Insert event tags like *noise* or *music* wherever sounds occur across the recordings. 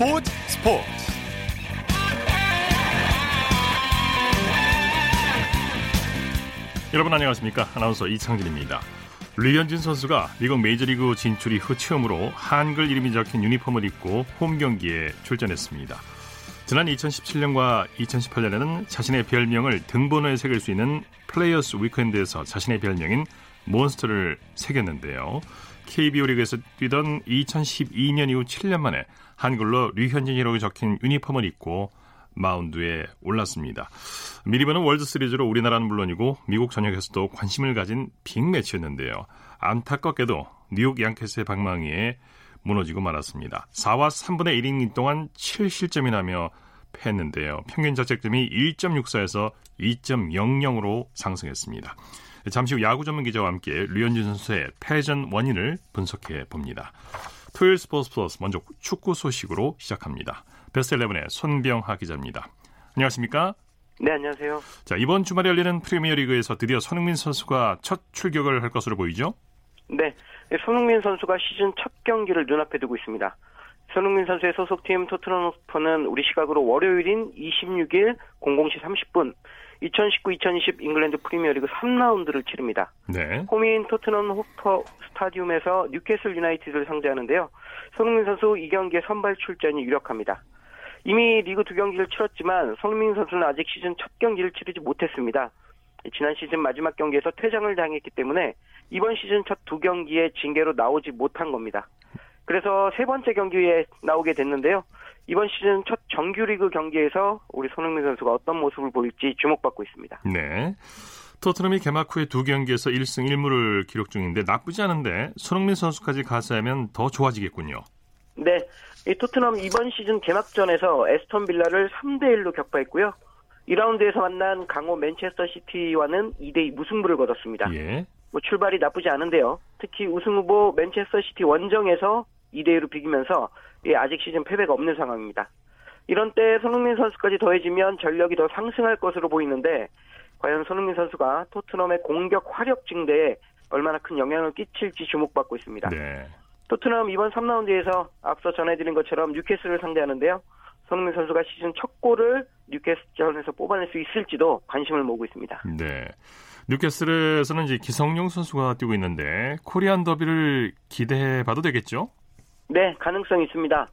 스포츠 스포츠. 여러분 안녕하십니까? 아나운서 이창진입니다. 류현진 선수가 미국 메이저리그 진출 이후 처음으로 한글 이름이 적힌 유니폼을 입고 홈 경기에 출전했습니다. 지난 2017년과 2018년에는 자신의 별명을 등번호에 새길 수 있는 Players Weekend에서 자신의 별명인 몬스터를 새겼는데요. KBO 리그에서 뛰던 2012년 이후 7년 만에 한글로 류현진이라고 적힌 유니폼을 입고 마운드에 올랐습니다. 미리 보는 월드 시리즈로 우리나라는 물론이고 미국 전역에서도 관심을 가진 빅매치였는데요. 안타깝게도 뉴욕 양캐스의 방망이에 무너지고 말았습니다. 4와 3분의 1이닝 동안 7실점이 나며 패했는데요. 평균 자책점이 1.64에서 2.00으로 상승했습니다. 잠시 후 야구 전문 기자와 함께 류현진 선수의 패전 원인을 분석해 봅니다. 토요일 스포츠 플러스 먼저 축구 소식으로 시작합니다. 베스트 11의 손병하 기자입니다. 안녕하십니까? 네, 안녕하세요. 자, 이번 주말에 열리는 프리미어 리그에서 드디어 손흥민 선수가 첫 출격을 할 것으로 보이죠? 네, 손흥민 선수가 시즌 첫 경기를 눈앞에 두고 있습니다. 손흥민 선수의 소속팀 토트넘 스퍼는 우리 시각으로 월요일인 26일 00시 30분 2019-2020 잉글랜드 프리미어리그 3라운드를 치릅니다. 네. 홈인 토트넘 홋스퍼 스타디움에서 뉴캐슬 유나이티드를 상대하는데요. 손흥민 선수 이 경기에 선발 출전이 유력합니다. 이미 리그 두 경기를 치렀지만 손흥민 선수는 아직 시즌 첫 경기를 치르지 못했습니다. 지난 시즌 마지막 경기에서 퇴장을 당했기 때문에 이번 시즌 첫 두 경기에 징계로 나오지 못한 겁니다. 그래서 세 번째 경기에 나오게 됐는데요. 이번 시즌 첫 정규리그 경기에서 우리 손흥민 선수가 어떤 모습을 보일지 주목받고 있습니다. 네. 토트넘이 개막 후에 두 경기에서 1승 1무를 기록 중인데 나쁘지 않은데 손흥민 선수까지 가세하면 더 좋아지겠군요. 네. 이 토트넘 이번 시즌 개막전에서 애스턴 빌라를 3대 1로 격파했고요. 2라운드에서 만난 강호 맨체스터 시티와는 2대 2 무승부를 거뒀습니다. 예. 뭐 출발이 나쁘지 않은데요. 특히 우승 후보 맨체스터 시티 원정에서 2대2로 비기면서 예, 아직 시즌 패배가 없는 상황입니다. 이런 때 손흥민 선수까지 더해지면 전력이 더 상승할 것으로 보이는데 과연 손흥민 선수가 토트넘의 공격 화력 증대에 얼마나 큰 영향을 끼칠지 주목받고 있습니다. 네. 토트넘 이번 3라운드에서 앞서 전해드린 것처럼 뉴캐슬을 상대하는데요. 손흥민 선수가 시즌 첫 골을 뉴캐슬전에서 뽑아낼 수 있을지도 관심을 모으고 있습니다. 네. 뉴캐슬에서는 이제 기성용 선수가 뛰고 있는데 코리안 더비를 기대해 봐도 되겠죠? 네, 가능성이 있습니다.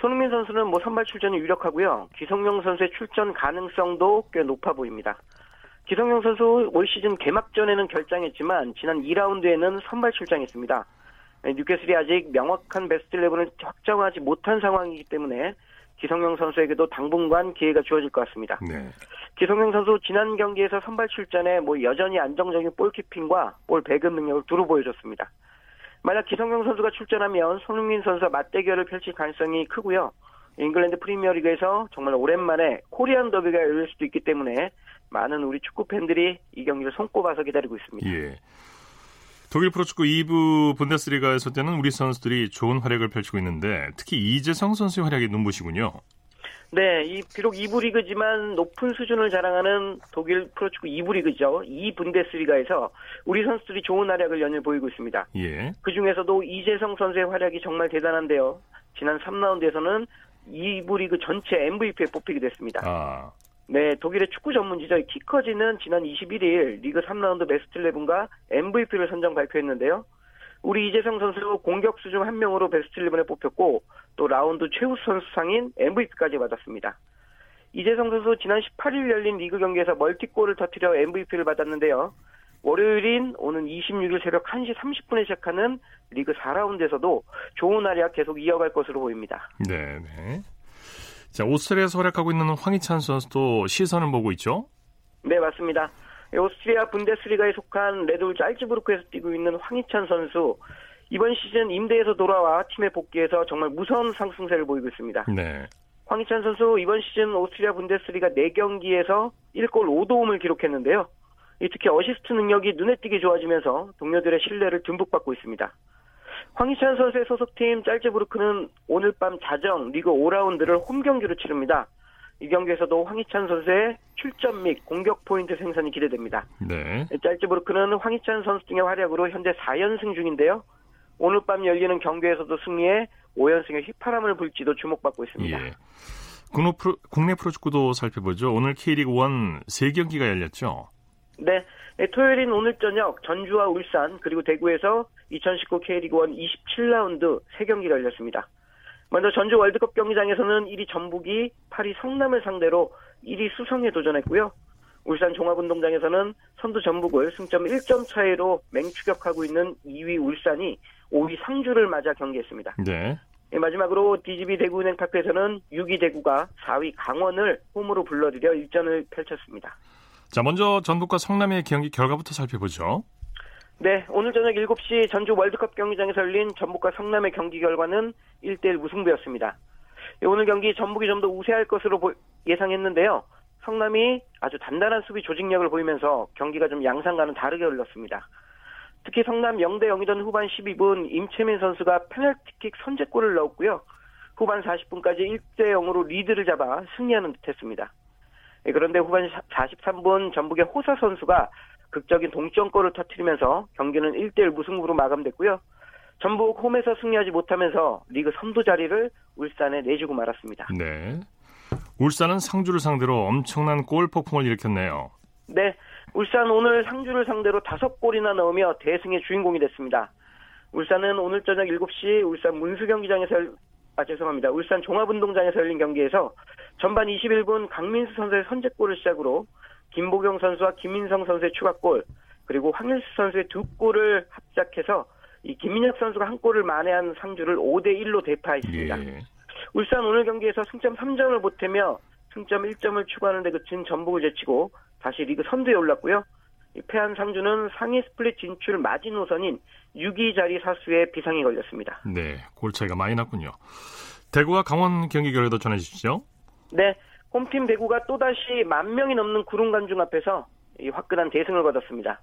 손흥민 선수는 뭐 선발 출전이 유력하고요. 기성용 선수의 출전 가능성도 꽤 높아 보입니다. 기성용 선수 올 시즌 개막전에는 결장했지만 지난 2라운드에는 선발 출장했습니다. 뉴캐슬이 아직 명확한 베스트 11을 확정하지 못한 상황이기 때문에 기성용 선수에게도 당분간 기회가 주어질 것 같습니다. 네. 기성용 선수 지난 경기에서 선발 출전에 뭐 여전히 안정적인 볼키핑과 볼 배급 능력을 두루 보여줬습니다. 만약 기성용 선수가 출전하면 손흥민 선수와 맞대결을 펼칠 가능성이 크고요. 잉글랜드 프리미어리그에서 정말 오랜만에 코리안 더비가 열릴 수도 있기 때문에 많은 우리 축구 팬들이 이 경기를 손꼽아서 기다리고 있습니다. 예. 독일 프로축구 2부 분데스리가에서 때는 우리 선수들이 좋은 활약을 펼치고 있는데 특히 이재성 선수의 활약이 눈부시군요. 네, 이 비록 2부 리그지만 높은 수준을 자랑하는 독일 프로축구 2부 리그죠. 이 분데스리가에서 우리 선수들이 좋은 활약을 연일 보이고 있습니다. 예. 그 중에서도 이재성 선수의 활약이 정말 대단한데요. 지난 3라운드에서는 2부 리그 전체 MVP에 뽑히게 됐습니다. 아. 네, 독일의 축구 전문지죠. 키커지는 지난 21일 리그 3라운드 베스트 11과 MVP를 선정 발표했는데요. 우리 이재성 선수 공격수 중 한 명으로 베스트 11에 뽑혔고 또 라운드 최우수 선수상인 MVP까지 받았습니다. 이재성 선수 지난 18일 열린 리그 경기에서 멀티골을 터뜨려 MVP를 받았는데요. 월요일인 오는 26일 새벽 1시 30분에 시작하는 리그 4라운드에서도 좋은 활약 계속 이어갈 것으로 보입니다. 네, 네. 자, 오스트리아에서 활약하고 있는 황희찬 선수도 시선을 보고 있죠? 네, 맞습니다. 오스트리아 분데스리가에 속한 레드불 짤츠부르크에서 뛰고 있는 황희찬 선수 이번 시즌 임대에서 돌아와 팀에 복귀해서 정말 무서운 상승세를 보이고 있습니다. 네. 황희찬 선수 이번 시즌 오스트리아 분데스리가 4경기에서 1골 5도움을 기록했는데요. 특히 어시스트 능력이 눈에 띄게 좋아지면서 동료들의 신뢰를 듬뿍 받고 있습니다. 황희찬 선수의 소속팀 잘츠부르크는 오늘 밤 자정 리그 5라운드를 홈 경기로 치릅니다. 이 경기에서도 황희찬 선수의 출전 및 공격 포인트 생산이 기대됩니다. 네. 잘츠부르크는 황희찬 선수 등의 활약으로 현재 4연승 중인데요. 오늘 밤 열리는 경기에서도 승리해 5연승의 휘파람을 불지도 주목받고 있습니다. 예. 국내 프로축구도 살펴보죠. 오늘 K리그 1 3경기가 열렸죠. 네. 네, 토요일인 오늘 저녁 전주와 울산 그리고 대구에서 2019 K리그 1 27라운드 3경기가 열렸습니다. 먼저 전주 월드컵 경기장에서는 1위 전북이 8위 성남을 상대로 1위 수성에 도전했고요. 울산 종합운동장에서는 선두 전북을 승점 1점 차이로 맹추격하고 있는 2위 울산이 5위 상주를 맞아 경기했습니다. 네. 예, 마지막으로 DGB 대구은행 파크에서는 6위 대구가 4위 강원을 홈으로 불러들여 일전을 펼쳤습니다. 자, 먼저 전북과 성남의 경기 결과부터 살펴보죠. 네, 오늘 저녁 7시 전주 월드컵 경기장에서 열린 전북과 성남의 경기 결과는 1대1 무승부였습니다. 예, 오늘 경기 전북이 좀 더 우세할 것으로 예상했는데요. 성남이 아주 단단한 수비 조직력을 보이면서 경기가 좀 양상과는 다르게 흘렀습니다. 특히 성남 0대 0이던 후반 12분 임채민 선수가 페널티킥 선제골을 넣었고요. 후반 40분까지 1대 0으로 리드를 잡아 승리하는 듯했습니다. 예, 그런데 후반 43분 전북의 호사 선수가 극적인 동점골을 터뜨리면서 경기는 1대1 무승부로 마감됐고요. 전북 홈에서 승리하지 못하면서 리그 선두 자리를 울산에 내주고 말았습니다. 네. 울산은 상주를 상대로 엄청난 골 폭풍을 일으켰네요. 네. 울산 오늘 상주를 상대로 다섯 골이나 넣으며 대승의 주인공이 됐습니다. 울산은 오늘 저녁 7시 울산 문수 경기장에서 아 죄송합니다. 울산 종합운동장에서 열린 경기에서 전반 21분 강민수 선수의 선제골을 시작으로 김보경 선수와 김민성 선수의 추가골 그리고 황일수 선수의 두 골을 합작해서 이 김민혁 선수가 한 골을 만회한 상주를 5대 1로 대파했습니다. 예. 울산 오늘 경기에서 승점 3점을 보태며 승점 1점을 추가하는데 그친 전북을 제치고 다시 리그 선두에 올랐고요. 패한 상주는 상위 스플릿 진출 마지노선인 6위 자리 사수에 비상이 걸렸습니다. 네, 골 차이가 많이 났군요. 대구와 강원 경기 결과도 전해주시죠. 네, 홈팀 대구가 또다시 만 명이 넘는 구름 관중 앞에서 화끈한 대승을 거뒀습니다.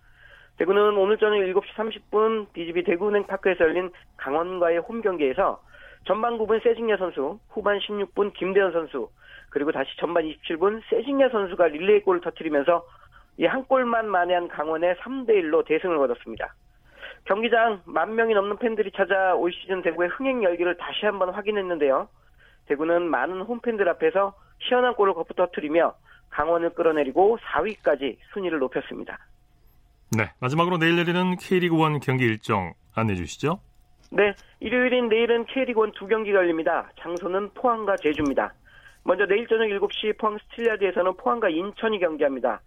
대구는 오늘 저녁 7시 30분 DGB 대구은행 파크에서 열린 강원과의 홈 경기에서 전반 9분 세징야 선수, 후반 16분 김대현 선수, 그리고 다시 전반 27분 세징야 선수가 릴레이 골을 터뜨리면서 이 한 골만 만회한 강원의 3대 1로 대승을 거뒀습니다. 경기장 만 명이 넘는 팬들이 찾아 올 시즌 대구의 흥행 열기를 다시 한번 확인했는데요. 대구는 많은 홈팬들 앞에서 시원한 골을 거푸 터뜨리며 강원을 끌어내리고 4위까지 순위를 높였습니다. 네, 마지막으로 내일 열리는 K리그 1 경기 일정 안내해 주시죠. 네, 일요일인 내일은 K리그 1 두 경기가 열립니다. 장소는 포항과 제주입니다. 먼저 내일 저녁 7시 포항 스틸야드에서는 포항과 인천이 경기합니다.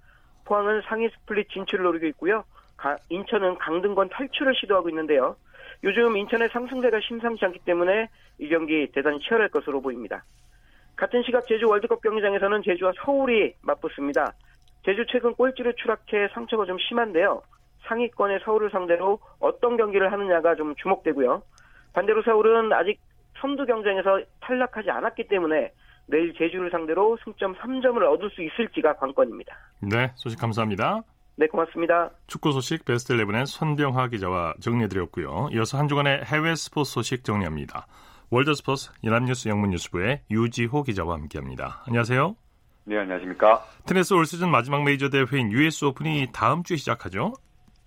포항은 상위 스플릿 진출을 노리고 있고요. 가, 인천은 강등권 탈출을 시도하고 있는데요. 요즘 인천의 상승세가 심상치 않기 때문에 이 경기 대단히 치열할 것으로 보입니다. 같은 시각 제주 월드컵 경기장에서는 제주와 서울이 맞붙습니다. 제주 최근 꼴찌로 추락해 상처가 좀 심한데요. 상위권의 서울을 상대로 어떤 경기를 하느냐가 좀 주목되고요. 반대로 서울은 아직 선두 경쟁에서 탈락하지 않았기 때문에 내일 제주를 상대로 승점 3점을 얻을 수 있을지가 관건입니다. 네, 소식 감사합니다. 네, 고맙습니다. 축구 소식 베스트 11의 손병하 기자와 정리해드렸고요. 이어서 한 주간의 해외 스포츠 소식 정리합니다. 월드스포츠 연합뉴스 영문뉴스부의 유지호 기자와 함께합니다. 안녕하세요. 네, 안녕하십니까. 테니스 올 시즌 마지막 메이저 대회인 US 오픈이 다음 주에 시작하죠?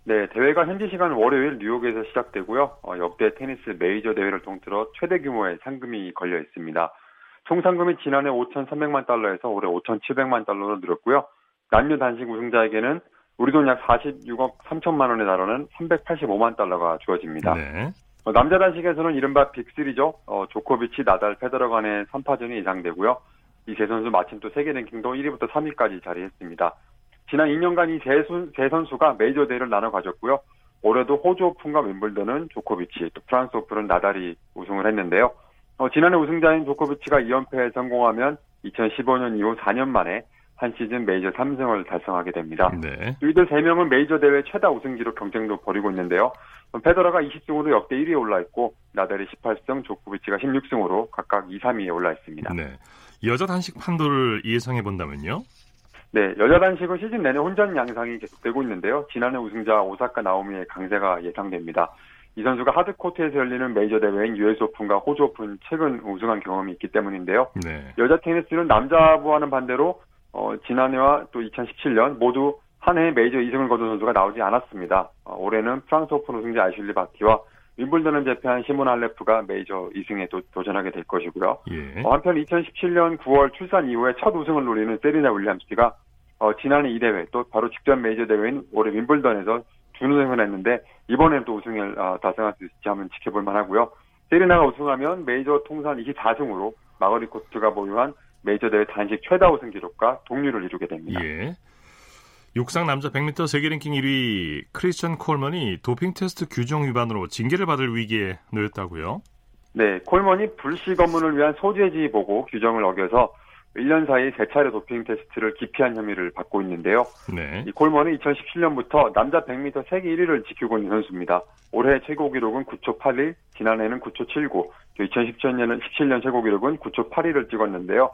네, 대회가 현지 시간 월요일 뉴욕에서 시작되고요. 어, 역대 테니스 메이저 대회를 통틀어 최대 규모의 상금이 걸려 있습니다. 총 상금이 지난해 5,300만 달러에서 올해 5,700만 달러로 늘었고요. 남녀 단식 우승자에게는 우리 돈 약 46억 3천만 원에 달하는 385만 달러가 주어집니다. 네. 어, 남자 단식에서는 이른바 빅3죠. 어, 조코비치, 나달, 페더러 간의 3파전이 예상되고요. 이 세 선수 마침 또 세계 랭킹도 1위부터 3위까지 자리했습니다. 지난 2년간 이 세 선수가 메이저 대회를 나눠 가졌고요. 올해도 호주 오픈과 윈블던은 조코비치, 또 프랑스 오픈은 나달이 우승을 했는데요. 어, 지난해 우승자인 조코비치가 2연패에 성공하면 2015년 이후 4년 만에 한 시즌 메이저 3승을 달성하게 됩니다. 네. 이들 3명은 메이저 대회 최다 우승기로 경쟁도 벌이고 있는데요. 페더러가 20승으로 역대 1위에 올라 있고 나달이 18승, 조코비치가 16승으로 각각 2, 3위에 올라 있습니다. 네. 여자 단식 판도를 예상해 본다면요? 네, 여자 단식은 시즌 내내 혼전 양상이 계속되고 있는데요. 지난해 우승자 오사카 나오미의 강세가 예상됩니다. 이 선수가 하드코트에서 열리는 메이저 대회인 US 오픈과 호주 오픈 최근 우승한 경험이 있기 때문인데요. 네. 여자 테니스는 남자부와는 반대로 어, 지난해와 또 2017년 모두 한 해 메이저 2승을 거둔 선수가 나오지 않았습니다. 어, 올해는 프랑스 오픈 우승자 아슐리 바티와 윔블던을 제패한 시몬 할레프가 메이저 2승에 도, 전하게 될 것이고요. 예. 어, 한편 2017년 9월 출산 이후에 첫 우승을 노리는 세리나 윌리엄스가 어, 지난해 이 대회 또 바로 직전 메이저 대회인 올해 윔블던에서 준우승을 했는데 이번엔 또 우승을 어, 달성할 수 있을지 한번 지켜볼 만하고요. 세리나가 우승하면 메이저 통산 24승으로 마거릿 코트가 보유한 메이저 대회 단식 최다 우승 기록과 동률을 이루게 됩니다. 예. 육상 남자 100m 세계 랭킹 1위 크리스천 콜먼이 도핑 테스트 규정 위반으로 징계를 받을 위기에 놓였다고요? 네, 콜먼이 불시 검문을 위한 소재지 보고 규정을 어겨서 1년 사이 세 차례 도핑 테스트를 기피한 혐의를 받고 있는데요. 네. 이 콜먼은 2017년부터 남자 100m 세계 1위를 지키고 있는 선수입니다. 올해 최고 기록은 9초 81, 지난해는 9초 79, 2017년은 17년 최고 기록은 9초 81을 찍었는데요.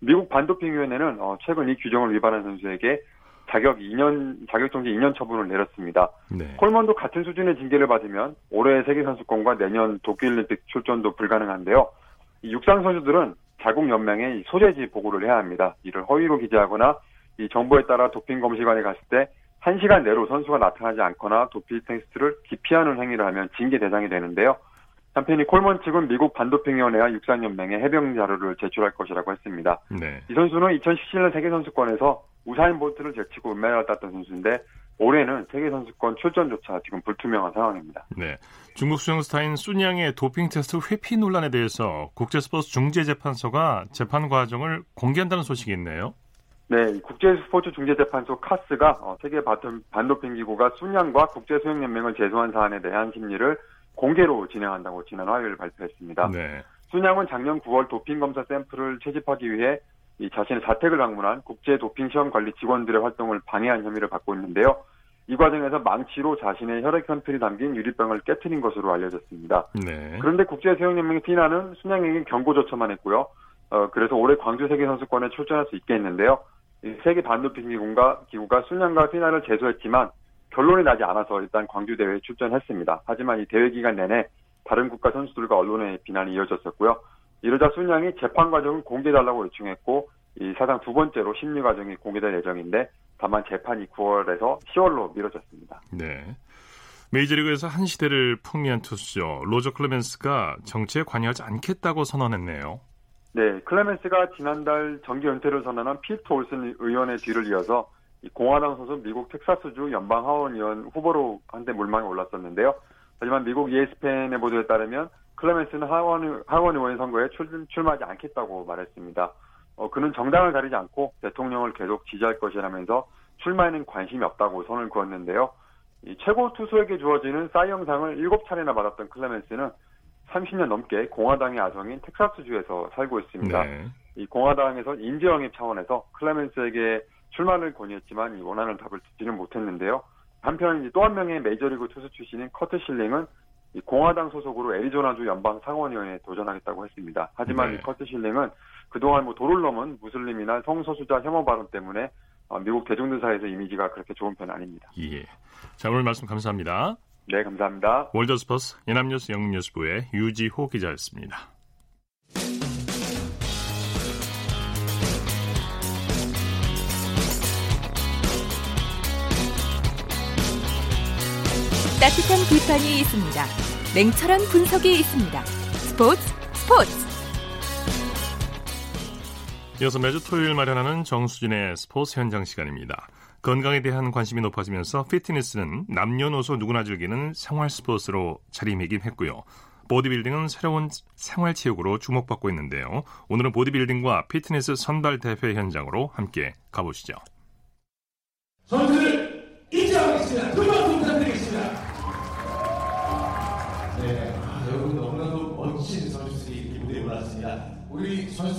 미국 반도핑위원회는 어, 최근 이 규정을 위반한 선수에게 자격 2년 자격 정지 2년 처분을 내렸습니다. 네. 콜먼도 같은 수준의 징계를 받으면 올해 세계 선수권과 내년 도쿄올림픽 출전도 불가능한데요. 이 육상 선수들은 자국 연맹에 소재지 보고를 해야 합니다. 이를 허위로 기재하거나 이 정보에 따라 도핑 검시관에 갔을 때 1시간 내로 선수가 나타나지 않거나 도핑 테스트를 기피하는 행위를 하면 징계 대상이 되는데요. 한편 이 콜먼 측은 미국 반도핑위원회와 육상연맹에 해병 자료를 제출할 것이라고 했습니다. 네. 이 선수는 2017년 세계선수권에서 우사인 볼트를 제치고 은메달을 땄던 선수인데 올해는 세계 선수권 출전조차 지금 불투명한 상황입니다. 네. 중국 수영 스타인 쑨양의 도핑 테스트 회피 논란에 대해서 국제 스포츠 중재 재판소가 재판 과정을 공개한다는 소식이 있네요. 네, 국제 스포츠 중재 재판소 카스가 어, 세계 반도핑 기구가 쑨양과 국제 수영 연맹을 제소한 사안에 대한 심리를 공개로 진행한다고 지난 화요일 발표했습니다. 네. 쑨양은 작년 9월 도핑 검사 샘플을 채집하기 위해 이 자신의 자택을 방문한 국제 도핑 시험 관리 직원들의 활동을 방해한 혐의를 받고 있는데요. 이 과정에서 망치로 자신의 혈액 샘플이 담긴 유리병을 깨뜨린 것으로 알려졌습니다. 네. 그런데 국제수영연맹의 피나는 순양에게 경고 조처만 했고요. 어, 그래서 올해 광주 세계선수권에 출전할 수 있게 했는데요. 세계 반도핑 기구가, 기구가 순양과 피나를 제소했지만 결론이 나지 않아서 일단 광주 대회에 출전했습니다. 하지만 이 대회 기간 내내 다른 국가 선수들과 언론의 비난이 이어졌었고요. 이러자 순양이 재판 과정을 공개해달라고 요청했고 이 사상 두 번째로 심리 과정이 공개될 예정인데 다만 재판이 9월에서 10월로 미뤄졌습니다. 네. 메이저리그에서 한 시대를 풍미한 투수죠. 로저 클레멘스가 정치에 관여하지 않겠다고 선언했네요. 네, 클레멘스가 지난달 정계 은퇴를 선언한 피트 올슨 의원의 뒤를 이어서 공화당 소속 미국 텍사스주 연방 하원 의원 후보로 한때 물망에 올랐었는데요. 하지만 미국 ESPN의 보도에 따르면 클레멘스는 하원, 하원 의원 선거에 출, 출마하지 않겠다고 말했습니다. 어, 그는 정당을 가리지 않고 대통령을 계속 지지할 것이라면서 출마에는 관심이 없다고 선을 그었는데요. 이 최고 투수에게 주어지는 사이영상을 7차례나 받았던 클레멘스는 30년 넘게 공화당의 아성인 텍사스주에서 살고 있습니다. 네. 이 공화당에서 인재영입 차원에서 클레멘스에게 출마를 권유했지만 이 원하는 답을 듣지는 못했는데요. 한편 또 한 명의 메이저리그 투수 출신인 커트 실링은 공화당 소속으로 애리조나주 연방 상원의원에 도전하겠다고 했습니다. 하지만 네. 이 커트 실링은 그동안 뭐 도를 넘은 무슬림이나 성소수자 혐오 발언 때문에 어, 미국 대중들 사이에서 이미지가 그렇게 좋은 편은 아닙니다. 예. 자, 오늘 말씀 감사합니다. 네, 감사합니다. 월드스포스 연합뉴스 영문뉴스부의 유지호 기자였습니다. 따뜻한 비판이 있습니다. 냉철한 분석이 있습니다. 스포츠 스포츠 이어서 매주 토요일 마련하는 정수진의 스포츠 현장 시간입니다. 건강에 대한 관심이 높아지면서 피트니스는 남녀노소 누구나 즐기는 생활 스포츠로 자리매김했고요. 보디빌딩은 새로운 생활 체육으로 주목받고 있는데요. 오늘은 보디빌딩과 피트니스 선발 대회 현장으로 함께 가보시죠. 선수들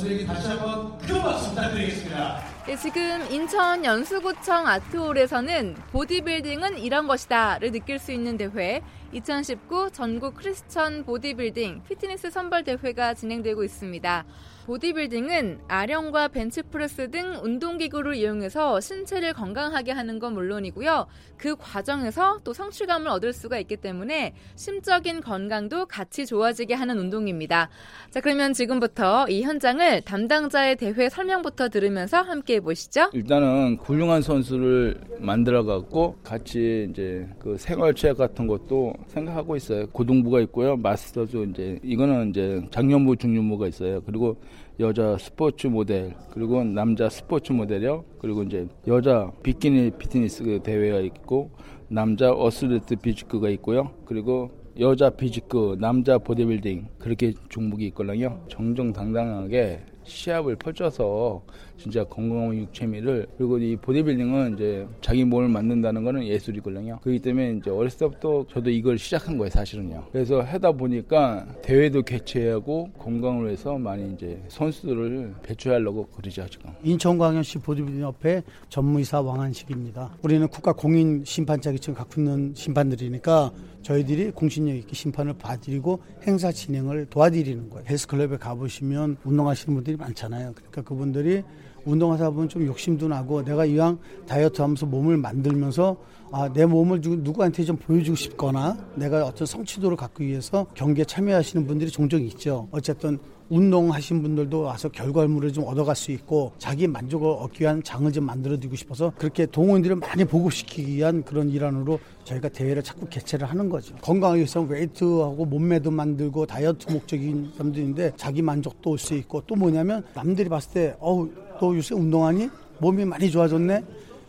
선수들에게 다시 한번 큰 박수 부탁드리겠습니다. 네, 지금 인천 연수구청 아트홀에서는 보디빌딩은 이런 것이다를 느낄 수 있는 대회 2019 전국 크리스천 보디빌딩 피트니스 선발 대회가 진행되고 있습니다. 보디빌딩은 아령과 벤치프레스 등 운동기구를 이용해서 신체를 건강하게 하는 건 물론이고요. 그 과정에서 또 성취감을 얻을 수가 있기 때문에 심적인 건강도 같이 좋아지게 하는 운동입니다. 자, 그러면 지금부터 이 현장을 담당자의 대회 설명부터 들으면서 함께 해보시죠. 일단은 훌륭한 선수를 만들어 갖고 같이 이제 그 생활체육 같은 것도 생각하고 있어요. 고등부가 있고요. 마스터도 이제 이거는 이제 장년부 중년부가 있어요. 그리고 여자 스포츠 모델 그리고 남자 스포츠 모델이요. 그리고 이제 여자 비키니 피트니스 대회가 있고 남자 어스레트 비지크가 있고요. 그리고 여자 비지크, 남자 보디빌딩 그렇게 종목이 있거든요. 정정당당하게 시합을 펼쳐서 진짜 건강한 육체미를 그리고 이 보디빌딩은 이제 자기 몸을 만든다는 거는 예술이거든요. 그렇기 때문에 이제 어렸을 때부터 저도 이걸 시작한 거예요, 사실은요. 그래서 하다 보니까 대회도 개최하고 건강을 위해서 많이 이제 선수들을 배출하려고 그러죠, 지금. 인천광역시 보디빌딩 협회 전무이사 왕한식입니다. 우리는 국가 공인 심판 자격증을 갖고 있는 심판들이니까 저희들이 공신력 있게 심판을 봐드리고 행사 진행을 도와드리는 거예요. 헬스클럽에 가보시면 운동하시는 분들이 많잖아요. 그러니까 그분들이 운동하다 보면 좀 욕심도 나고 내가 이왕 다이어트 하면서 몸을 만들면서 아, 내 몸을 누구한테 좀 보여주고 싶거나 내가 어떤 성취도를 갖기 위해서 경기에 참여하시는 분들이 종종 있죠. 어쨌든 운동하신 분들도 와서 결과물을 좀 얻어갈 수 있고 자기 만족을 얻기 위한 장을 좀 만들어주고 싶어서 그렇게 동호인들을 많이 보급시키기 위한 그런 일환으로 저희가 대회를 자꾸 개최를 하는 거죠. 건강하기 위해서 웨이트하고 몸매도 만들고 다이어트 목적인 사람들인데 자기 만족도 올 수 있고 또 뭐냐면 남들이 봤을 때 어우 또 요새 운동하니 몸이 많이 좋아졌네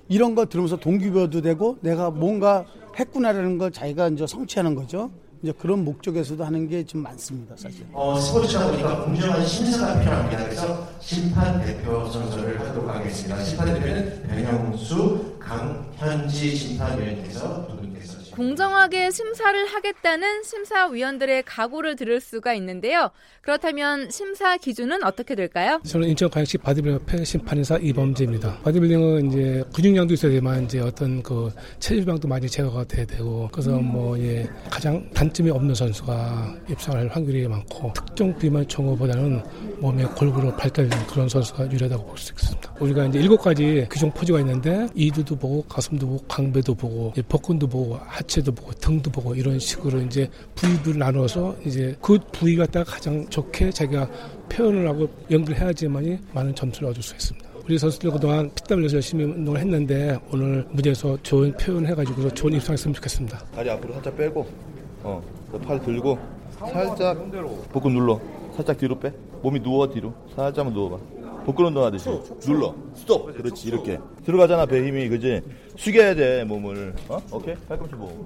이런 거 들으면서 동기부여도 되고 내가 뭔가 했구나라는 걸 자기가 이제 성취하는 거죠. 이제 그런 목적에서도 하는 게 좀 많습니다, 사실. 어, 스포츠다 보니까 공정한 심사가 필요합니다. 그래서 심판 대표 선서를 하도록 하겠습니다. 심판 대표는 변형수 강현지 심판위원께서 공정하게 심사를 하겠다는 심사위원들의 각오를 들을 수가 있는데요. 그렇다면 심사 기준은 어떻게 될까요? 저는 인천광역시 바디빌딩협회 심판이사 이범재입니다. 바디빌딩은 이제 근육량도 있어야 되지만 이제 어떤 그 체지방도 많이 제거가 돼야 되고 그래서 뭐 예, 가장 단점이 없는 선수가 입상할 확률이 많고 특정 부위만 청호보다는 몸에 골고루 발달된 그런 선수가 유리하다고 볼 수 있습니다. 우리가 이제 일곱 가지 규정 포즈가 있는데 이두도 보고 가슴도 보고 광배도 보고 복근도 보고 하체 도 보고 등도 보고 이런 식으로 이제 부위를 나눠서 이제 그 부위 갖다가 가장 좋게 자기가 표현을 하고 연결해야지만이 많은 점수를 얻을 수 있습니다. 우리 선수들 그동안 피땀 흘려서 열심히 운동을 했는데 오늘 무대에서 좋은 표현 해가지고 좋은 입상했으면 좋겠습니다. 다리 앞으로 살짝 빼고 어, 팔 들고 살짝 복근 눌러 살짝 뒤로 빼 몸이 누워 뒤로 살짝만 누워봐 복근 운동 하듯이 눌러. 스톱. 그렇지 이렇게. 들어가잖아 배 힘이. 그지? 숙여야 돼 몸을. 어? 오케이? 팔꿈치 보고.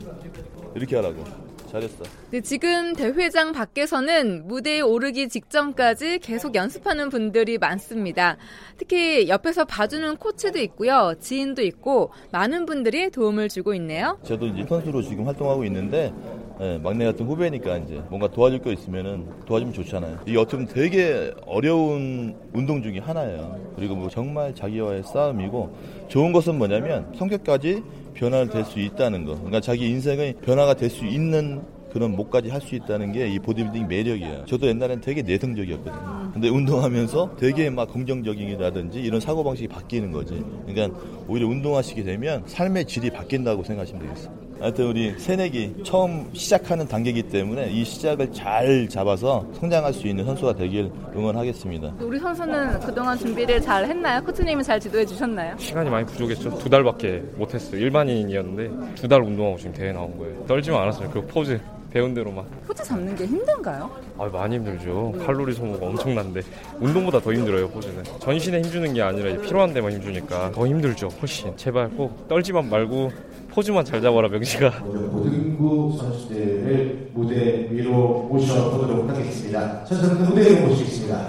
이렇게 하라고. 잘했어. 네, 지금 대회장 밖에서는 무대에 오르기 직전까지 계속 연습하는 분들이 많습니다. 특히 옆에서 봐주는 코치도 있고요, 지인도 있고 많은 분들이 도움을 주고 있네요. 저도 이제 선수로 지금 활동하고 있는데 네, 막내 같은 후배니까 이제 뭔가 도와줄 거 있으면은 도와주면 좋잖아요. 이게 보면 되게 어려운 운동 중에 하나예요. 그리고 뭐 정말 자기와의 싸움이고 좋은 것은 뭐냐면 성격까지 변화를 될 수 있다는 거. 그러니까 자기 인생의 변화가 될 수 있는 그런 목까지 할 수 있다는 게 이 보디빌딩 매력이에요. 저도 옛날엔 되게 내성적이었거든요. 근데 운동하면서 되게 막 긍정적이라든지 이런 사고방식이 바뀌는 거지. 그러니까 오히려 운동하시게 되면 삶의 질이 바뀐다고 생각하시면 되겠어요. 하여튼 우리 새내기 처음 시작하는 단계이기 때문에 이 시작을 잘 잡아서 성장할 수 있는 선수가 되길 응원하겠습니다. 우리 선수는 그동안 준비를 잘 했나요? 코치님이 잘 지도해 주셨나요? 시간이 많이 부족했죠. 두 달밖에 못했어요. 일반인이었는데 두 달 운동하고 지금 대회 나온 거예요. 떨지만 않았어요. 그 포즈 배운 대로만. 포즈 잡는 게 힘든가요? 아 많이 힘들죠. 칼로리 소모가 엄청난데 운동보다 더 힘들어요 포즈는. 전신에 힘주는 게 아니라 필요한 데만 힘주니까 더 힘들죠. 훨씬. 제발 꼭 떨지만 말고 포즈만 잘 잡아라 명시가. 고등부 선수들을 무대 위로 모셔보도록 하겠습니다. 선수들 무대 위로 모시겠습니다.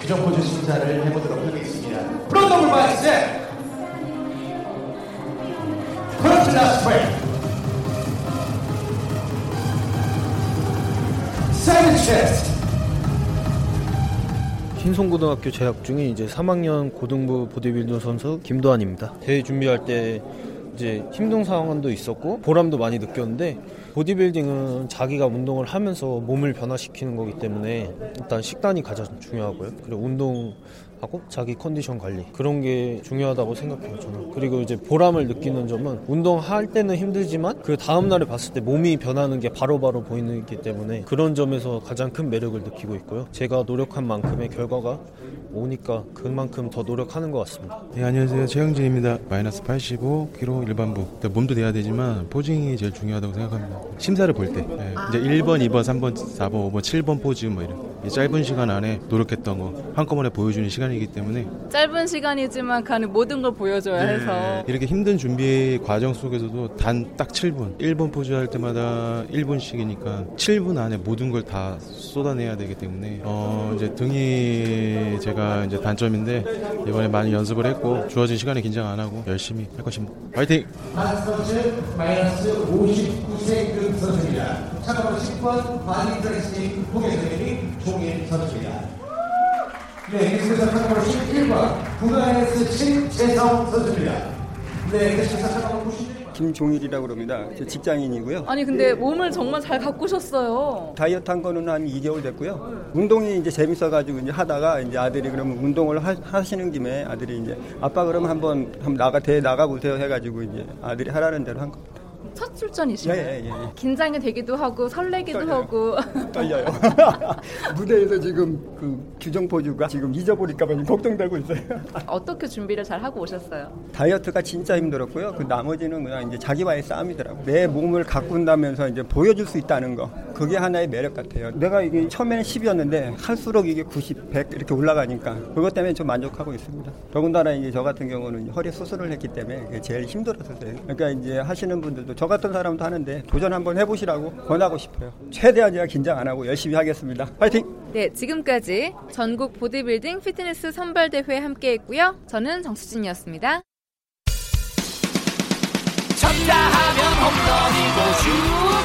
규정 포즈 심사를 해보도록 하겠습니다. 셋! front lat spread 신송고등학교 재학 중인 이제 3학년 고등부 보디빌딩 선수 김도환입니다. 대회 준비할 때 이제 힘든 상황도 있었고 보람도 많이 느꼈는데 보디빌딩은 자기가 운동을 하면서 몸을 변화시키는 거기 때문에 일단 식단이 가장 중요하고요. 그리고 운동 하고 자기 컨디션 관리 그런 게 중요하다고 생각해요 저는 그리고 이제 보람을 느끼는 점은 운동할 때는 힘들지만 그 다음 날에 봤을 때 몸이 변하는 게 바로바로 보이기 때문에 그런 점에서 가장 큰 매력을 느끼고 있고요 제가 노력한 만큼의 결과가 오니까 그만큼 더 노력하는 것 같습니다. 네, 안녕하세요. 최영진입니다. 마이너스 85kg 일반부. 몸도 돼야 되지만 포징이 제일 중요하다고 생각합니다. 심사를 볼 때. 네, 이제 1번, 2번, 3번, 4번, 5번, 7번 포즈 뭐 이런. 짧은 시간 안에 노력했던 거 한꺼번에 보여주는 시간이기 때문에 짧은 시간이지만 가는 모든 걸 보여줘야 네. 해서 이렇게 힘든 준비 과정 속에서도 단 딱 7분 1번 포즈 할 때마다 1분씩이니까 7분 안에 모든 걸 다 쏟아내야 되기 때문에 어 이제 등이 제가 이제 단점인데 이번에 많이 연습을 했고 주어진 시간에 긴장 안 하고 열심히 할 것입니다. 파이팅! 마이너스 59세급 선수입니다. 참가번호 10번 바디 프레스팅 홍혜 선생님이 종일 선수입니다. 네, 계속해서 참가번호 11번 국가에스 신재성 선수입니다. 네, 계속해서 참가번호 90. 김종일이라고 그럽니다. 직장인이고요. 아니 근데 몸을 정말 잘 가꾸셨어요. 다이어트 한 거는 한 2개월 됐고요. 운동이 이제 재밌어가지고 이제 하다가 이제 아들이 그러면 운동을 하, 시는 김에 아들이 이제 아빠 그러면 한번 한번 나가 대 나가 보세요 해가지고 이제 아들이 하라는 대로 한 겁니다. 첫 출전이시죠? 예, 예, 예. 긴장이 되기도 하고 설레기도 떨려요. 하고 *laughs* 떨려요. *laughs* 무대에서 지금 그 규정 포즈가 지금 잊어버릴까 봐 걱정되고 있어요. *laughs* 어떻게 준비를 잘 하고 오셨어요? 다이어트가 진짜 힘들었고요. 그 나머지는 그냥 이제 자기와의 싸움이더라고요. 내 몸을 가꾼다면서 이제 보여줄 수 있다는 거. 그게 하나의 매력 같아요. 내가 이게 처음에는 10이었는데 할수록 이게 90, 100 이렇게 올라가니까 그것 때문에 좀 만족하고 있습니다. 더군다나 이제 저 같은 경우는 허리 수술을 했기 때문에 제일 힘들었어요. 그러니까 이제 하시는 분들도 저 같은 사람도 하는데 도전 한번 해보시라고 권하고 싶어요. 최대한 제가 긴장 안 하고 열심히 하겠습니다. 파이팅! 네, 지금까지 전국 보디빌딩 피트니스 선발대회 함께 했고요. 저는 정수진이었습니다. 쳤다 하면 홈런이고 슛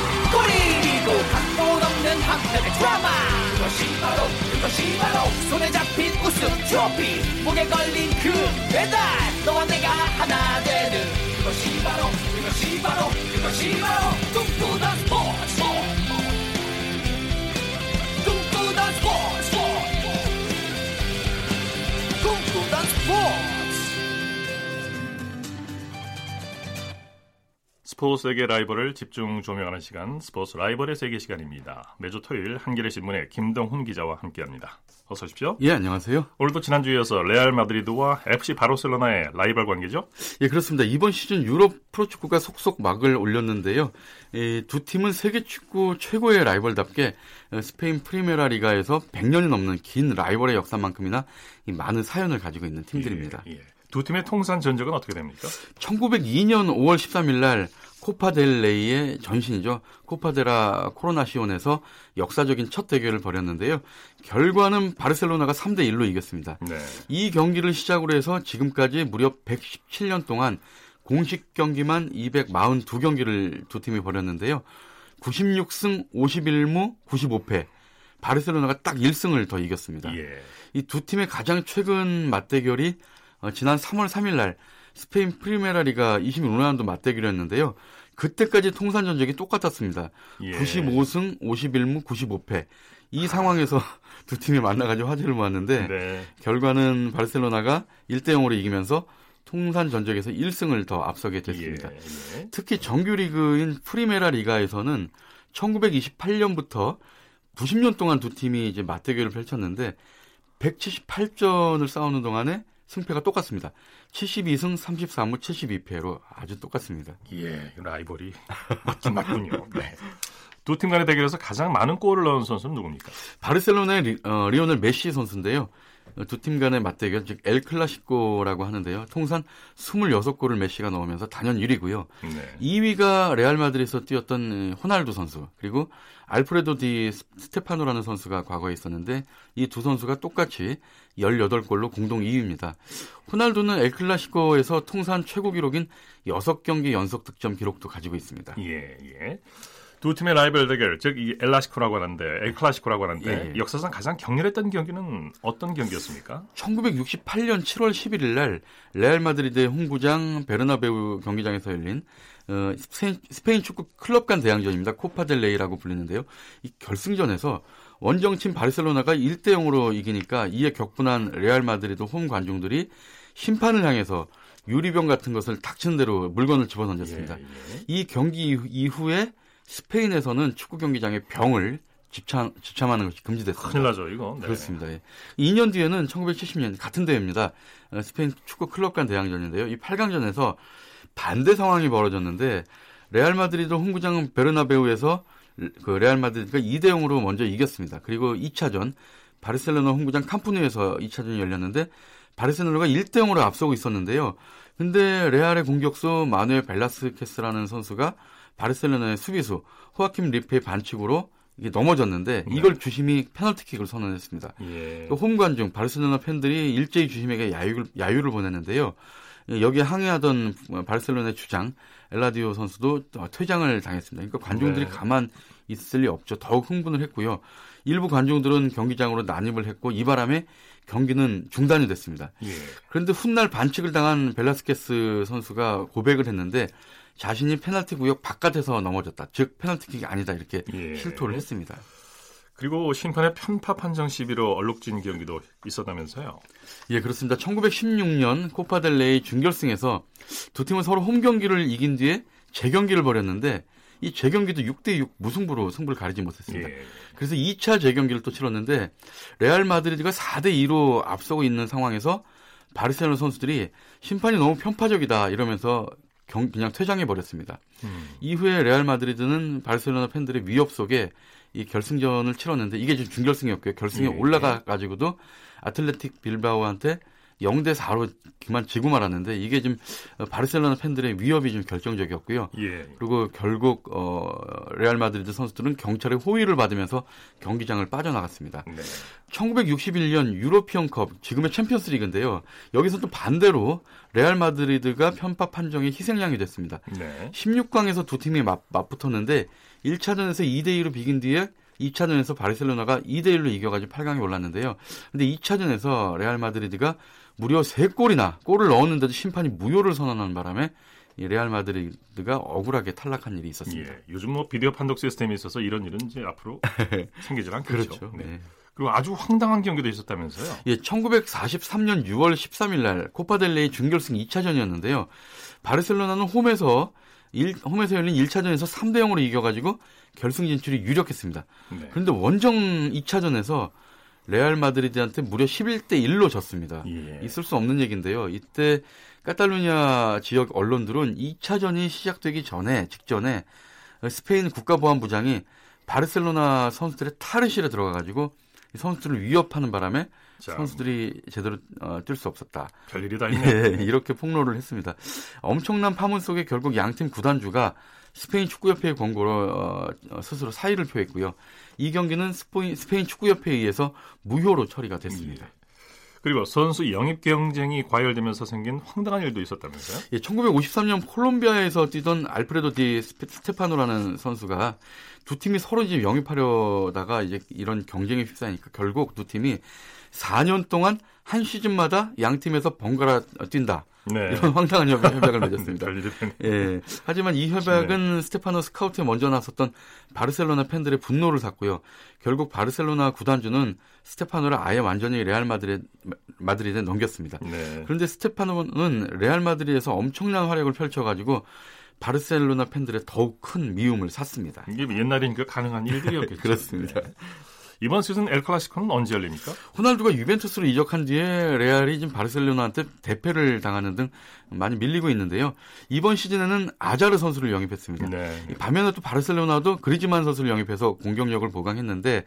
골이고 각본 없는 한편의 드라마. 그것이 바로 그것이 바로 손에 잡힌 우승 트로피. 목에 걸린 그 배달. 너와 내가 하나 스포츠 세계 라이벌을 집중 조명하는 시간 스포츠 라이벌의 세계 시간입니다. 매주 토요일 한겨레 신문의 김동훈 기자와 함께합니다. 어서 오십시오. 예, 안녕하세요. 오늘도 지난주에 이어서 레알 마드리드와 FC 바르셀로나의 라이벌 관계죠? 예, 그렇습니다. 이번 시즌 유럽 프로축구가 속속 막을 올렸는데요. 두 팀은 세계 축구 최고의 라이벌답게 스페인 프리메라 리가에서 100년이 넘는 긴 라이벌의 역사만큼이나 많은 사연을 가지고 있는 팀들입니다. 예, 예. 두 팀의 통산 전적은 어떻게 됩니까? 1902년 5월 13일 날 코파델레이의 전신이죠. 코파데라 코로나시온에서 역사적인 첫 대결을 벌였는데요. 결과는 바르셀로나가 3대 1로 이겼습니다. 네. 이 경기를 시작으로 해서 지금까지 무려 117년 동안 공식 경기만 242경기를 두 팀이 벌였는데요. 96승 51무 95패. 바르셀로나가 딱 1승을 더 이겼습니다. 예. 이 두 팀의 가장 최근 맞대결이 어, 지난 3월 3일 날 스페인 프리메라 리가 26라운드 맞대결이었는데요. 그때까지 통산 전적이 똑같았습니다. 예. 95승 51무 95패. 이 상황에서 *laughs* 두 팀이 만나가지고 화제를 모았는데 네. 결과는 바르셀로나가 1대 0으로 이기면서 통산 전적에서 1승을 더 앞서게 됐습니다. 예. 예. 특히 정규 리그인 프리메라 리가에서는 1928년부터 90년 동안 두 팀이 이제 맞대결을 펼쳤는데 178전을 싸우는 동안에 승패가 똑같습니다. 72승 33무 72패로 아주 똑같습니다. 예, 라이벌이 *laughs* 맞긴 맞군요. 네. 두 팀 간의 대결에서 가장 많은 골을 넣은 선수는 누굽니까? 바르셀로나의 리, 어, 리오넬 메시 선수인데요. 두 팀 간의 맞대결, 즉 엘 클라시코라고 하는데요. 통산 26골을 메시가 넣으면서 단연 1위고요. 네. 2위가 레알 마드리드에서 뛰었던 호날두 선수, 그리고 알프레도 디 스테파노라는 선수가 과거에 있었는데 이 두 선수가 똑같이 18골로 공동 2위입니다. 호날두는 엘클라시코에서 통산 최고 기록인 6경기 연속 득점 기록도 가지고 있습니다. 예, 예. 두 팀의 라이벌 대결, 즉 이 엘라시코라고 하는데, 엘클라시코라고 하는데 예. 역사상 가장 격렬했던 경기는 어떤 경기였습니까? 1968년 7월 11일 날 레알 마드리드의 홈구장 베르나베우 경기장에서 열린 어, 스페인, 스페인 축구 클럽 간 대항전입니다. 코파델레이라고 불리는데요. 이 결승전에서 원정팀 바르셀로나가 1대 0으로 이기니까 이에 격분한 레알 마드리드 홈 관중들이 심판을 향해서 유리병 같은 것을 닥치는 대로 물건을 집어던졌습니다. 예, 예. 이 경기 이후에 스페인에서는 축구 경기장에 병을 지참, 지참하는 것이 금지됐습니다. 큰일 나죠, 이거. 네. 그렇습니다. 예. 2년 뒤에는 1970년 같은 대회입니다. 어, 스페인 축구 클럽 간 대항전인데요. 이 8강전에서 반대 상황이 벌어졌는데 레알 마드리드 홈구장 베르나베우에서 그 레알 마드리드가 2대 0으로 먼저 이겼습니다. 그리고 2차전 바르셀로나 홈구장 캄프누에서 2차전이 열렸는데 바르셀로나가 1대 0으로 앞서고 있었는데요. 근데 레알의 공격수 마누엘 벨라스케스라는 선수가 바르셀로나의 수비수 호아킴 리페의 반칙으로 이게 넘어졌는데 네. 이걸 주심이 페널티킥을 선언했습니다. 예. 홈 관중 바르셀로나 팬들이 일제히 주심에게 야유를, 야유를 보냈는데요. 여기에 항의하던 바르셀로나의 주장 엘라디오 선수도 퇴장을 당했습니다. 그러니까 관중들이 네. 가만 있을 리 없죠. 더욱 흥분을 했고요. 일부 관중들은 경기장으로 난입을 했고 이 바람에 경기는 중단이 됐습니다. 예. 그런데 훗날 반칙을 당한 벨라스케스 선수가 고백을 했는데 자신이 페널티 구역 바깥에서 넘어졌다. 즉 페널티킥이 아니다 이렇게 예. 실토를 했습니다. 그리고 심판의 편파 판정 시비로 얼룩진 경기도 있었다면서요? 예, 그렇습니다. 1916년 코파델레이 준결승에서 두 팀은 서로 홈 경기를 이긴 뒤에 재경기를 벌였는데 이 재경기도 6대 6 무승부로 승부를 가리지 못했습니다. 예. 그래서 2차 재경기를 또 치렀는데 레알 마드리드가 4대 2로 앞서고 있는 상황에서 바르셀로나 선수들이 심판이 너무 편파적이다 이러면서 경, 그냥 퇴장해 버렸습니다. 음. 이후에 레알 마드리드는 바르셀로나 팬들의 위협 속에 이 결승전을 치렀는데 이게 지금 준결승이었고요. 결승에 예. 올라가 가지고도 아틀레틱 빌바오한테 0대 4로 그만 지고 말았는데 이게 지금 바르셀로나 팬들의 위협이 좀 결정적이었고요. 예. 그리고 결국 어 레알 마드리드 선수들은 경찰의 호위를 받으면서 경기장을 빠져나갔습니다. 네. 1961년 유로피언컵 지금의 챔피언스 리그인데요. 여기서 또 반대로 레알 마드리드가 편파 판정의 희생양이 됐습니다. 네. 16강에서 두 팀이 맞, 맞붙었는데 1차전에서 2대 2로 비긴 뒤에 2차전에서 바르셀로나가 2대 1로 이겨가지고 8강에 올랐는데요. 근데 2차전에서 레알 마드리드가 무려 3골이나 골을 넣었는데도 심판이 무효를 선언하는 바람에 이 레알 마드리드가 억울하게 탈락한 일이 있었습니다. 예, 요즘 뭐 비디오 판독 시스템이 있어서 이런 일은 이제 앞으로 *laughs* 생기질 않겠죠. 그렇죠. 네. 네. 그리고 아주 황당한 경기도 있었다면서요? 예, 1943년 6월 13일 날 코파델레이 준결승 2차전이었는데요. 바르셀로나는 홈에서 1, 홈에서 열린 1차전에서 3대 0으로 이겨가지고 결승 진출이 유력했습니다. 네. 그런데 원정 2차전에서 레알 마드리드한테 무려 11대 1로 졌습니다. 예. 있을 수 없는 얘기인데요. 이때 카탈루냐 지역 언론들은 2차전이 시작되기 전에 직전에 스페인 국가보안부장이 바르셀로나 선수들의 탈의실에 들어가가지고 선수들을 위협하는 바람에 자, 선수들이 제대로 어, 뛸 수 없었다. 별일이 다 있네. 예, *laughs* 이렇게 폭로를 했습니다. 엄청난 파문 속에 결국 양팀 구단주가 스페인 축구협회의 권고로 어, 어, 스스로 사의를 표했고요. 이 경기는 스페인, 스페인 축구협회에 의해서 무효로 처리가 됐습니다. 예. 그리고 선수 영입 경쟁이 과열되면서 생긴 황당한 일도 있었다면서요? 예, 1953년 콜롬비아에서 뛰던 알프레도 디 스테파노라는 선수가 두 팀이 서로 이제 영입하려다가 이제 이런 경쟁에 휩싸이니까 결국 두 팀이 4년 동안 한 시즌마다 양 팀에서 번갈아 뛴다. 네. 이런 황당한 협약을 *laughs* 맺었습니다. 예. 하지만 이 협약은 네. 스테파노 스카우트에 먼저 나섰던 바르셀로나 팬들의 분노를 샀고요. 결국 바르셀로나 구단주는 스테파노를 아예 완전히 레알 마드리, 마드리드에 넘겼습니다. 네. 그런데 스테파노는 레알 마드리드에서 엄청난 활약을 펼쳐가지고 바르셀로나 팬들의 더욱 큰 미움을 샀습니다. 이게 옛날이니까 가능한 *laughs* 일들이었겠죠. 그렇습니다. 네. 이번 시즌 엘 클라시코는 언제 열립니까? 호날두가 유벤투스로 이적한 뒤에 레알이 지금 바르셀로나한테 대패를 당하는 등 많이 밀리고 있는데요. 이번 시즌에는 아자르 선수를 영입했습니다. 네. 반면에 또 바르셀로나도 그리즈만 선수를 영입해서 공격력을 보강했는데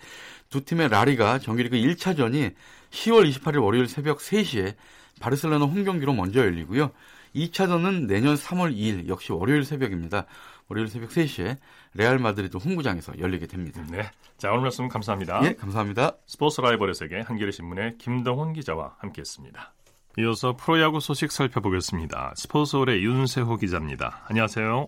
두 팀의 라리가 정규리그 1차전이 10월 28일 월요일 새벽 3시에 바르셀로나 홈 경기로 먼저 열리고요. 2차전은 내년 3월 2일 역시 월요일 새벽입니다. 월요일 새벽 3시에 레알 마드리드 홈구장에서 열리게 됩니다. 네. 자, 오늘 말씀 감사합니다. 예, 감사합니다. 스포츠 라이벌의 세계 한겨레 신문의 김동훈 기자와 함께했습니다. 이어서 프로야구 소식 살펴보겠습니다. 스포츠홀의 윤세호 기자입니다. 안녕하세요.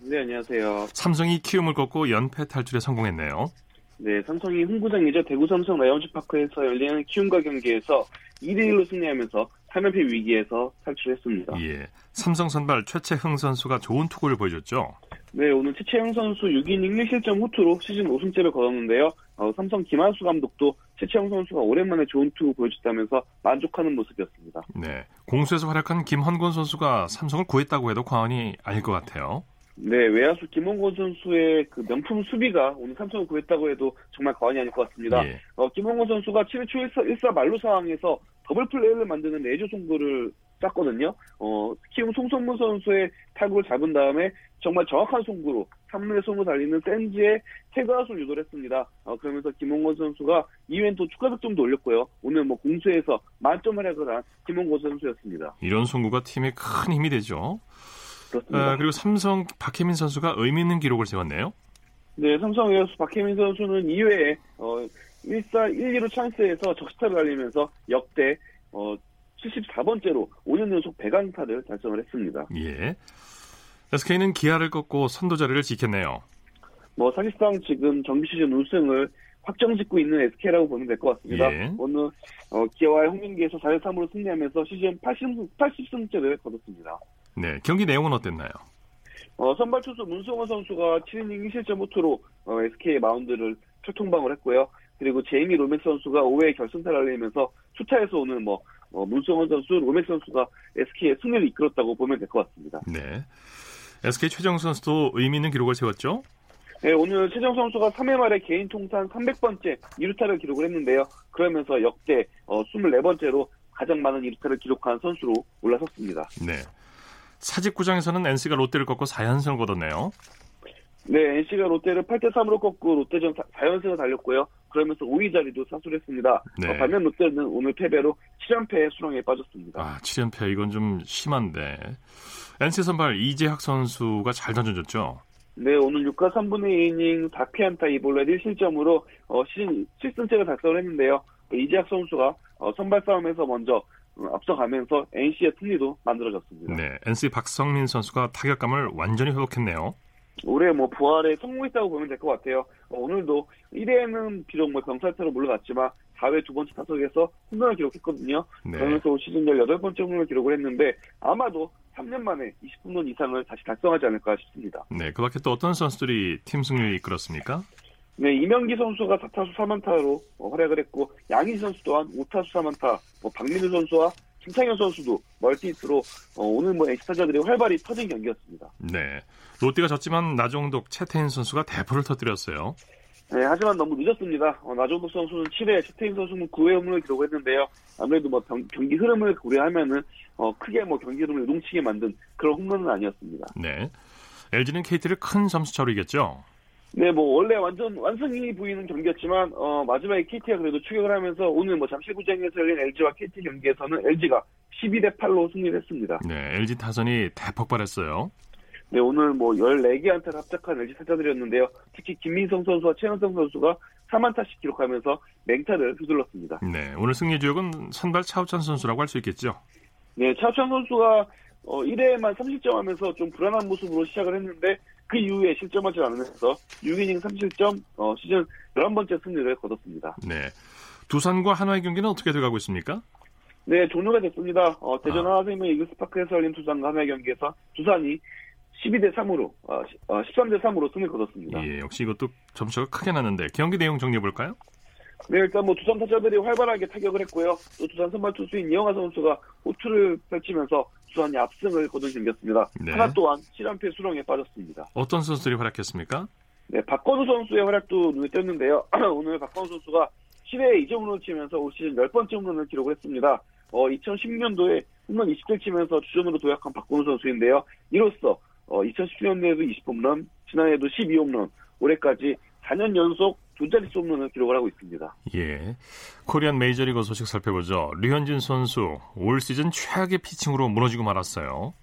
네, 안녕하세요. 삼성이 키움을 꺾고 연패 탈출에 성공했네요. 네, 삼성이 홈구장이죠. 대구 삼성 라이온즈 파크에서 열리는 키움과 경기에서 2대1로 승리하면서 3연패 위기에서 탈출했습니다. 예. 삼성 선발 최채흥 선수가 좋은 투구를 보여줬죠. 네, 오늘 최채흥 선수 6이닝 1실점 호투로 시즌 5승째를 거뒀는데요. 어, 삼성 김한수 감독도 최채흥 선수가 오랜만에 좋은 투구 보여줬다면서 만족하는 모습이었습니다. 네. 공수에서 활약한 김헌곤 선수가 삼성을 구했다고 해도 과언이 아닐 것 같아요. 네, 외야수 김헌곤 선수의 그 명품 수비가 오늘 삼성을 구했다고 해도 정말 과언이 아닐 것 같습니다. 예. 어, 김헌곤 선수가 7회 초 1사, 1사 만루 상황에서 더블 플레이를 만드는 레이저 송구를 짰거든요. 어, 키움 송성문 선수의 타구를 잡은 다음에 정말 정확한 송구로 3루에 손을 달리는 센지의 태그아웃을 유도를 했습니다. 어, 그러면서 김홍곤 선수가 이후엔 또 추가 득점도 올렸고요. 오늘 뭐 공수에서 만점 활약을 한 김홍곤 선수였습니다. 이런 송구가 팀에 큰 힘이 되죠. 그렇습니다. 아, 그리고 삼성 박혜민 선수가 의미 있는 기록을 세웠네요. 네, 삼성 외야수 박혜민 선수는 2회에 어, 1사 1, 2루 찬스에서 적시타를 달리면서 역대 어, 74번째로 5년 연속 100안타를 달성을 했습니다. 예. SK는 기아를 꺾고 선두 자리를 지켰네요. 뭐 사실상 지금 정규 시즌 우승을 확정 짓고 있는 SK라고 보면 될 것 같습니다. 예. 오늘 어, 기아와의 홈경기에서 4대 3으로 승리하면서 시즌 80승, 80승째를 거뒀습니다. 네. 경기 내용은 어땠나요? 어, 선발 투수 문승원 선수가 7이닝 1실점 호투로 어, SK의 마운드를 초통방을 했고요. 그리고 제이미 로맥 선수가 5회 결승타를 알리면서 투타에서 오늘 뭐 어, 문성원 선수, 로맥 선수가 SK의 승리를 이끌었다고 보면 될 것 같습니다. 네. SK 최정 선수도 의미 있는 기록을 세웠죠? 네, 오늘 최정 선수가 3회 말에 개인 통산 300번째 2루타를 기록을 했는데요. 그러면서 역대 어, 24번째로 가장 많은 2루타를 기록한 선수로 올라섰습니다. 네. 사직구장에서는 NC가 롯데를 꺾고 4연승을 거뒀네요. 네, NC가 롯데를 8대 3으로 꺾고 롯데전 4연승을 달렸고요. 그러면서 5위 자리도 사수했습니다. 네. 어, 반면 롯데는 오늘 패배로 7연패 수렁에 빠졌습니다. 아, 7연패 이건 좀 심한데. NC 선발 이재학 선수가 잘 던져줬죠? 네, 오늘 6과 3분의 2이닝 4피 안타 2볼넷 1실점으로 어, 시즌 7승째를 달성을 했는데요. 이재학 선수가 어, 선발 싸움에서 먼저 어, 앞서가면서 NC의 승리도 만들어졌습니다. 네. NC 박성민 선수가 타격감을 완전히 회복했네요. 올해 뭐 부활에 성공했다고 보면 될 것 같아요. 어, 오늘도 1회에는 비록 뭐 병살타로 물러났지만 4회 두 번째 타석에서 홈런을 기록했거든요. 네. 그러면서 올 시즌 18번째 홈런을 기록을 했는데 아마도 3년 만에 20홈런 이상을 다시 달성하지 않을까 싶습니다. 네. 그 밖에 또 어떤 선수들이 팀 승리를 이끌었습니까? 네, 이명기 선수가 4타수 3안타로 어, 활약을 했고 양희 선수 또한 5타수 3안타, 뭐 박민우 선수와 김창현 선수도 멀티히트로 어, 오늘 뭐 NC 타자들이 활발히 터진 경기였습니다. 네. 롯데가 졌지만 나종독 최태인 선수가 대포를 터뜨렸어요. 네, 하지만 너무 늦었습니다. 어, 나종덕 선수는 7회, 최태인 선수는 9회 홈런을 기록했는데요. 아무래도 뭐 경, 기 흐름을 고려하면은 어, 크게 뭐 경기 흐름을 요동치게 만든 그런 홈런은 아니었습니다. 네. LG는 KT를 큰 점수차로 이겼죠. 네, 뭐 원래 완전 완승이 보이는 경기였지만 어, 마지막에 KT가 그래도 추격을 하면서 오늘 뭐 잠실구장에서 열린 LG와 KT 경기에서는 LG가 12대 8로 승리를 했습니다. 네. LG 타선이 대폭발했어요. 네, 오늘 뭐 14개 안타를 합작한 LG 타자들이었는데요. 특히 김민성 선수와 최현성 선수가 3안타씩 기록하면서 맹타를 휘둘렀습니다. 네. 오늘 승리 주역은 선발 차우찬 선수라고 할 수 있겠죠. 네, 차우찬 선수가 어, 1회에만 3실점 하면서 좀 불안한 모습으로 시작을 했는데 그 이후에 실점하지 않으면서 6이닝 3실점 어, 시즌 11번째 승리를 거뒀습니다. 네. 두산과 한화의 경기는 어떻게 돼가고 있습니까? 네, 종료가 됐습니다. 어, 대전 하나생명 이글스파크에서 열린 두산과 한화의 경기에서 두산이 12대 3으로 어, 13대 3으로 승리를 거뒀습니다. 예, 역시 이것도 점수가 크게 났는데 경기 내용 정리해 볼까요? 네, 일단 뭐 두산 타자들이 활발하게 타격을 했고요. 또 두산 선발 투수인 이영하 선수가 호투를 펼치면서 두산이 압승을 거둔 경기였습니다. 네. 하나 또한 7연패 수렁에 빠졌습니다. 어떤 선수들이 활약했습니까? 네, 박건우 선수의 활약도 눈에 띄었는데요. *clears throat* 오늘 박건우 선수가 7회에 2점으로 치면서 올 시즌 10번째 홈런을 기록을 했습니다. 어, 2010년도에 홈런 20개 치면서 주전으로 도약한 박건우 선수인데요. 이로써 어, 2010년도에도 20홈런, 지난해에도 12홈런, 올해까지 4년 연속 두 자릿수 홈런을 기록을 하고 있습니다. 예. 코리안 메이저리그 소식 살펴보죠. 류현진 선수 올 시즌 최악의 피칭으로 무너지고 말았어요.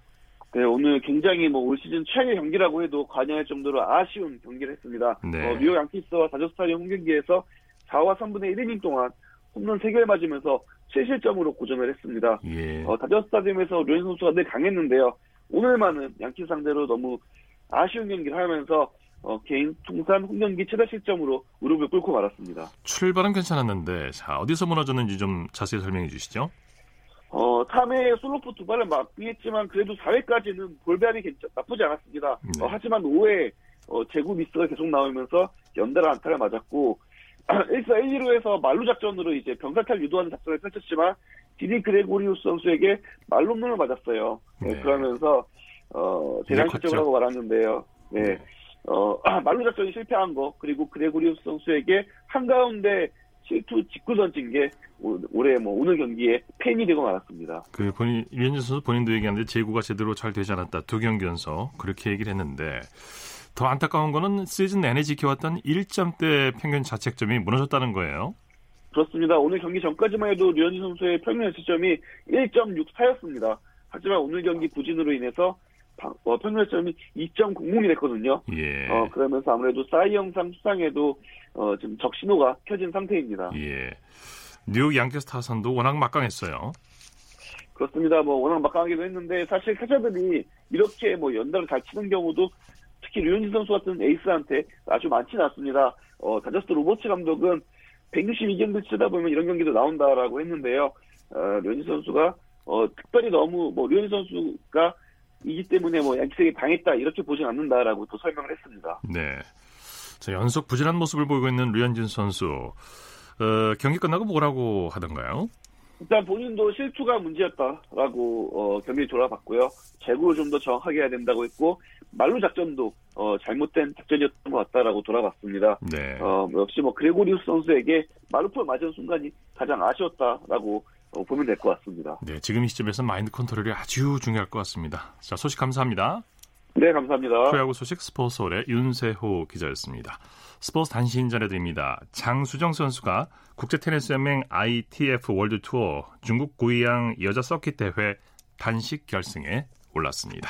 네, 오늘 굉장히 뭐 올 시즌 최악의 경기라고 해도 과언할 정도로 아쉬운 경기를 했습니다. 네. 어, 뉴욕 양키스와 다저 스타리움 홈경기에서 4와 3분의 1이닝 동안 홈런 3개를 맞으면서 7실점으로 고전을 했습니다. 예. 어, 다저 스타디움에서 류현 선수가 늘 강했는데요. 오늘만은 양키 상대로 너무 아쉬운 경기를 하면서 어, 개인 통산 홈경기 최다 실점으로 무릎을 꿇고 말았습니다. 출발은 괜찮았는데 자 어디서 무너졌는지 좀 자세히 설명해 주시죠. 어, 3회에 솔로포 두 발을 막히했지만 그래도 4회까지는 볼배합이 괜찮, 나쁘지 않았습니다. 네. 어, 하지만 5회 어, 제구 미스가 계속 나오면서 연달아 안타를 맞았고 1사 1, 2루에서 말루 작전으로 이제 병살타를 유도하는 작전을 펼쳤지만 디디 그레고리우스 선수에게 말로 눈을 맞았어요. 네, 네. 그러면서 어 대량 하고 말았는데요. 네. 어 *clears throat* 말루 작전이 실패한 거 그리고 그레고리우스 선수에게 한가운데 실투 직구 던진 게 올- 올해 뭐 오늘 경기에 팬이 되고 말았습니다. 그 본인 류현진 선수 본인도 얘기하는데 제구가 제대로 잘 되지 않았다 두 경기 연속 그렇게 얘기를 했는데 더 안타까운 거는 시즌 내내 지켜왔던 1점대 평균 자책점이 무너졌다는 거예요. 그렇습니다. 오늘 경기 전까지만 해도 류현진 선수의 평균 실점이 1.64였습니다. 하지만 오늘 경기 부진으로 인해서 방- 어, 평균 실점이 2.00이 됐거든요. 예. 어, 그러면서 아무래도 싸이 영상 수상에도 어, 지금 적신호가 켜진 상태입니다. 예. 뉴욕 양키스 타선도 워낙 막강했어요. 그렇습니다. 뭐 워낙 막강하기도 했는데 사실 타자들이 이렇게 뭐 연달아 잘 치는 경우도 특히 류현진 선수 같은 에이스한테 아주 많지는 않습니다. 어, 다저스 로버츠 감독은 162경기 치다 보면 이런 경기도 나온다라고 했는데요. 어, 류현진 선수가 어, 특별히 너무 뭐 류현진 선수가 이기 때문에 뭐 양키스에게 당했다 이렇게 보진 않는다라고 또 설명을 했습니다. 네. 자, 연속 부진한 모습을 보이고 있는 류현진 선수. 어, 경기 끝나고 뭐라고 하던가요? 일단 본인도 실투가 문제였다라고 어, 경기를 돌아봤고요. 재구를 좀 더 정확하게 해야 된다고 했고 말루 작전도 어, 잘못된 작전이었던 것 같다라고 돌아봤습니다. 네. 어, 뭐 역시 뭐 그레고리우스 선수에게 말루폴 맞은 순간이 가장 아쉬웠다라고 어, 보면 될 것 같습니다. 네, 지금 이 시점에서 마인드 컨트롤이 아주 중요할 것 같습니다. 자, 소식 감사합니다. 네, 감사합니다. 프로야구 소식 스포츠서울의 윤세호 기자였습니다. 스포츠 단신 전해드립니다. 장수정 선수가 국제 테니스 연맹 ITF 월드 투어 중국 구이양 여자 서킷 대회 단식 결승에 올랐습니다.